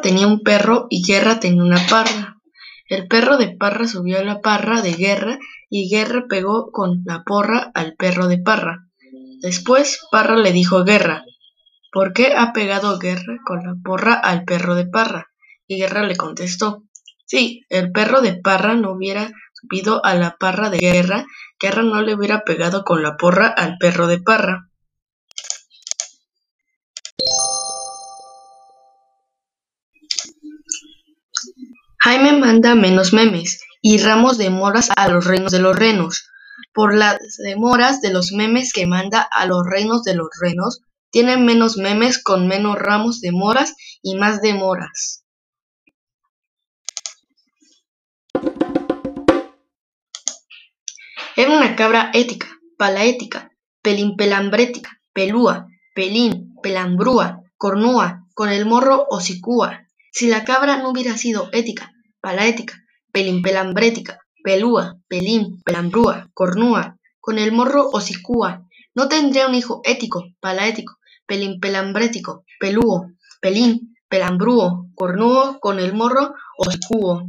tenía un perro y Guerra tenía una parra. El perro de Parra subió a la parra de Guerra y Guerra pegó con la porra al perro de Parra. Después Parra le dijo a Guerra, ¿por qué ha pegado Guerra con la porra al perro de Parra? Y Guerra le contestó, si el perro de Parra no hubiera subido a la parra de Guerra, Guerra no le hubiera pegado con la porra al perro de Parra. Jaime manda menos memes y ramos de moras a los reinos de los renos. Por las demoras de los memes que manda a los reinos de los renos, tienen menos memes con menos ramos de moras y más demoras. Era una cabra ética, palaética, pelimpelambrética, pelúa, pelín, pelambrúa, cornúa, con el morro hocicúa. Si la cabra no hubiera sido ética, palaética, pelimpelambrética, pelúa, pelín, pelambrúa, cornúa, con el morro hocicúa, no tendría un hijo ético, palaético, pelimpelambrético, pelúo, pelín, pelambrúo, cornúo, con el morro hocicúo.